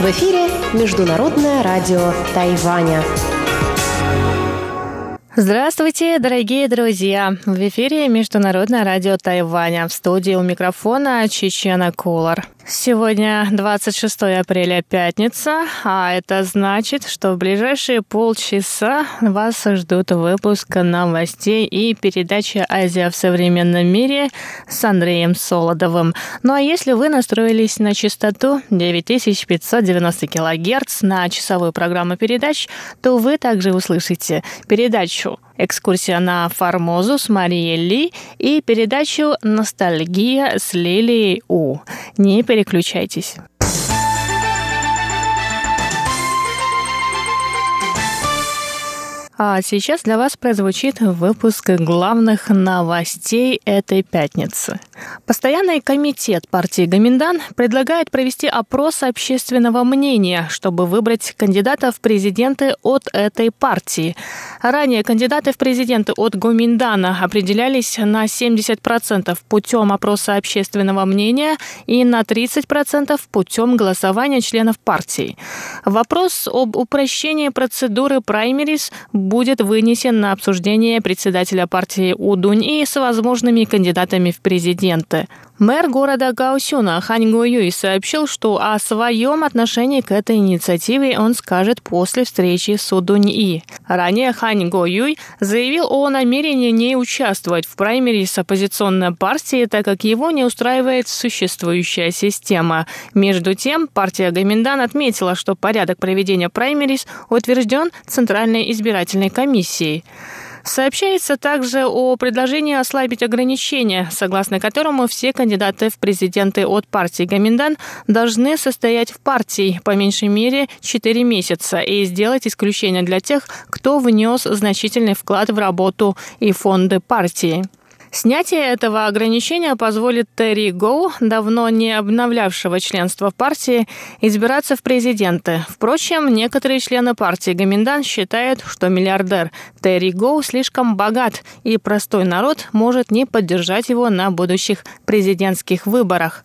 В эфире Международное радио Тайваня. Здравствуйте, дорогие друзья! В эфире Международное радио Тайваня. В студии у микрофона Чечена Колор. Сегодня 26 апреля, пятница, а это значит, что в ближайшие полчаса вас ждут выпуск новостей и передача «Азия в современном мире» с Андреем Солодовым. Ну а если вы настроились на частоту 9590 кГц на часовую программу передач, то вы также услышите передачу экскурсия на Формозу с Марией Ли и передачу «Ностальгия» с Лилией У. Не переключайтесь. А сейчас для вас прозвучит выпуск главных новостей этой пятницы. Постоянный комитет партии Гоминдан предлагает провести опрос общественного мнения, чтобы выбрать кандидатов в президенты от этой партии. Ранее кандидаты в президенты от Гоминдана определялись на 70% путем опроса общественного мнения и на 30% путем голосования членов партии. Вопрос об упрощении процедуры праймерис будет вынесен на обсуждение председателя партии Удунь с возможными кандидатами в президенты. Мэр города Гаусюна Хань Го Юй сообщил, что о своем отношении к этой инициативе он скажет после встречи с Удунь И. Ранее Хань Го Юй заявил о намерении не участвовать в праймерис оппозиционной партии, так как его не устраивает существующая система. Между тем, партия Гаминдан отметила, что порядок проведения праймерис утвержден Центральной избирательной комиссией. Сообщается также о предложении ослабить ограничения, согласно которому все кандидаты в президенты от партии Гаминдан должны состоять в партии по меньшей мере 4 месяца и сделать исключение для тех, кто внес значительный вклад в работу и фонды партии. Снятие этого ограничения позволит Терри Гоу, давно не обновлявшего членство в партии, избираться в президенты. Впрочем, некоторые члены партии Гаминдан считают, что миллиардер Терри Гоу слишком богат, и простой народ может не поддержать его на будущих президентских выборах.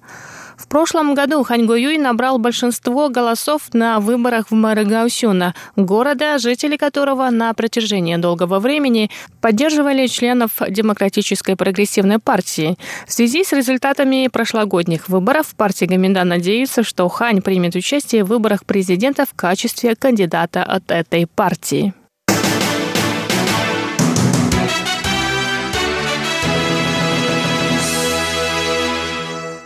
В прошлом году Хань Юй набрал большинство голосов на выборах в мэра Гаусюна, города, жители которого на протяжении долгого времени поддерживали членов Демократической прогрессивной партии. В связи с результатами прошлогодних выборов партия Гаминда надеется, что Хань примет участие в выборах президента в качестве кандидата от этой партии.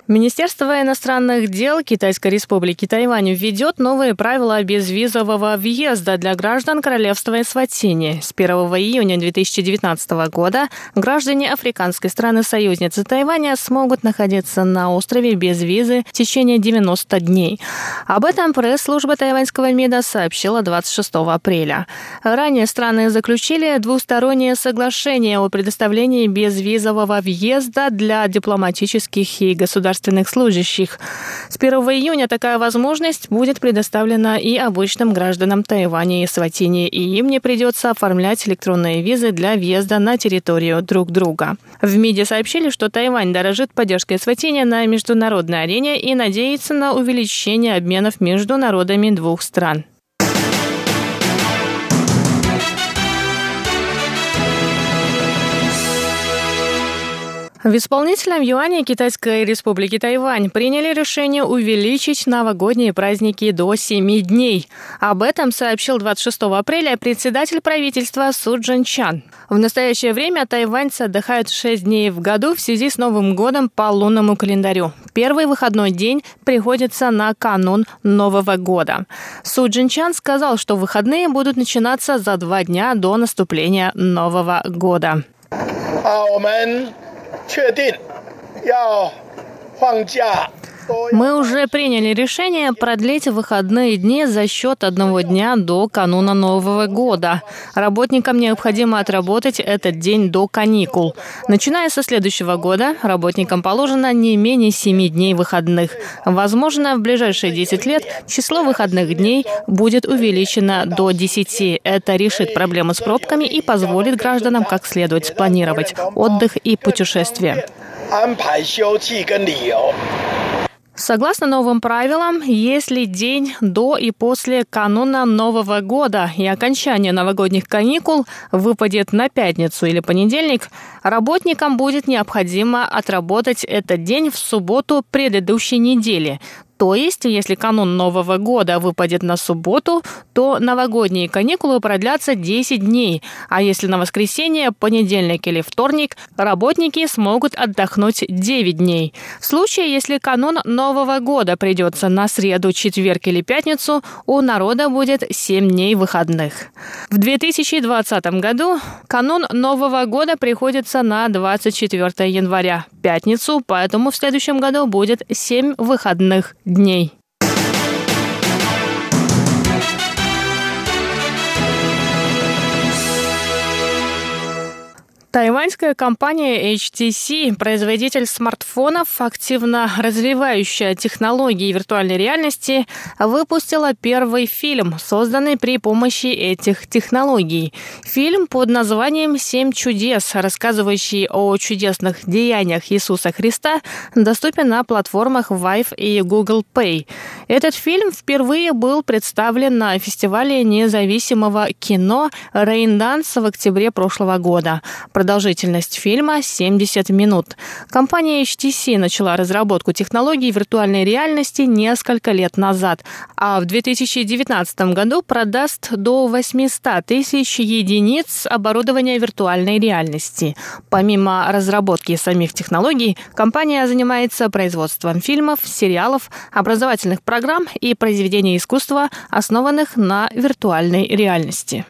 Министерство иностранных дел Китайской республики Тайвань введет новые правила безвизового въезда для граждан Королевства Эсватини. С 1 июня 2019 года граждане африканской страны-союзницы Тайваня смогут находиться на острове без визы в течение 90 дней. Об этом пресс-служба тайваньского МИДа сообщила 26 апреля. Ранее страны заключили двустороннее соглашение о предоставлении безвизового въезда для дипломатических и государственных государственных служащих. С 1 июня такая возможность будет предоставлена и обычным гражданам Тайваня и Сватини, и им не придется оформлять электронные визы для въезда на территорию друг друга. В МИДе сообщили, что Тайвань дорожит поддержкой Сватини на международной арене и надеется на увеличение обменов между народами двух стран. В исполнительном юане Китайской республики Тайвань приняли решение увеличить новогодние праздники до 7 дней. Об этом сообщил 26 апреля председатель правительства Су Джин Чан. В настоящее время тайваньцы отдыхают 6 дней в году в связи с Новым годом по лунному календарю. Первый выходной день приходится на канун Нового года. Су Джин Чан сказал, что выходные будут начинаться за два дня до наступления Нового года. А 确定要放假 Мы уже приняли решение продлить выходные дни за счет одного дня до кануна Нового года. Работникам необходимо отработать этот день до каникул. Начиная со следующего года, работникам положено не менее 7 дней выходных. Возможно, в ближайшие 10 лет число выходных дней будет увеличено до 10. Это решит проблему с пробками и позволит гражданам как следует спланировать отдых и путешествия. Согласно новым правилам, если день до и после кануна Нового года и окончания новогодних каникул выпадет на пятницу или понедельник, работникам будет необходимо отработать этот день в субботу предыдущей недели, то есть, если канун Нового года выпадет на субботу, то новогодние каникулы продлятся 10 дней, а если на воскресенье, понедельник или вторник, работники смогут отдохнуть 9 дней. В случае, если канун Нового года придется на среду, четверг или пятницу, у народа будет 7 дней выходных. В 2020 году канун Нового года приходится на 24 января, пятницу, поэтому в следующем году будет 7 выходных дней. Тайваньская компания HTC, производитель смартфонов, активно развивающая технологии виртуальной реальности, выпустила первый фильм, созданный при помощи этих технологий. Фильм под названием «Семь чудес», рассказывающий о чудесных деяниях Иисуса Христа, доступен на платформах Vive и Google Pay. Этот фильм впервые был представлен на фестивале независимого кино «Рейнданс» в октябре прошлого года. Продолжительность фильма 70 минут. Компания HTC начала разработку технологий виртуальной реальности несколько лет назад, а в 2019 году продаст до 800 тысяч единиц оборудования виртуальной реальности. Помимо разработки самих технологий, компания занимается производством фильмов, сериалов, образовательных программ и произведений искусства, основанных на виртуальной реальности.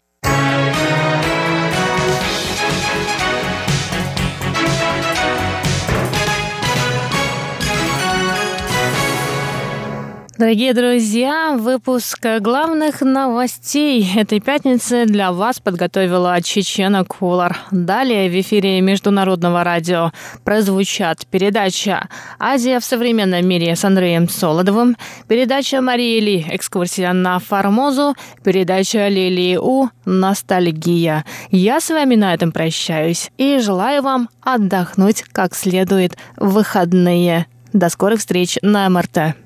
Дорогие друзья, выпуск главных новостей этой пятницы для вас подготовила Чечена Кулар. Далее в эфире Международного радио прозвучат передача «Азия в современном мире» с Андреем Солодовым, передача Марии Ли «Экскурсия на Формозу», передача Лилии У «Ностальгия». Я с вами на этом прощаюсь и желаю вам отдохнуть как следует в выходные. До скорых встреч на МРТ.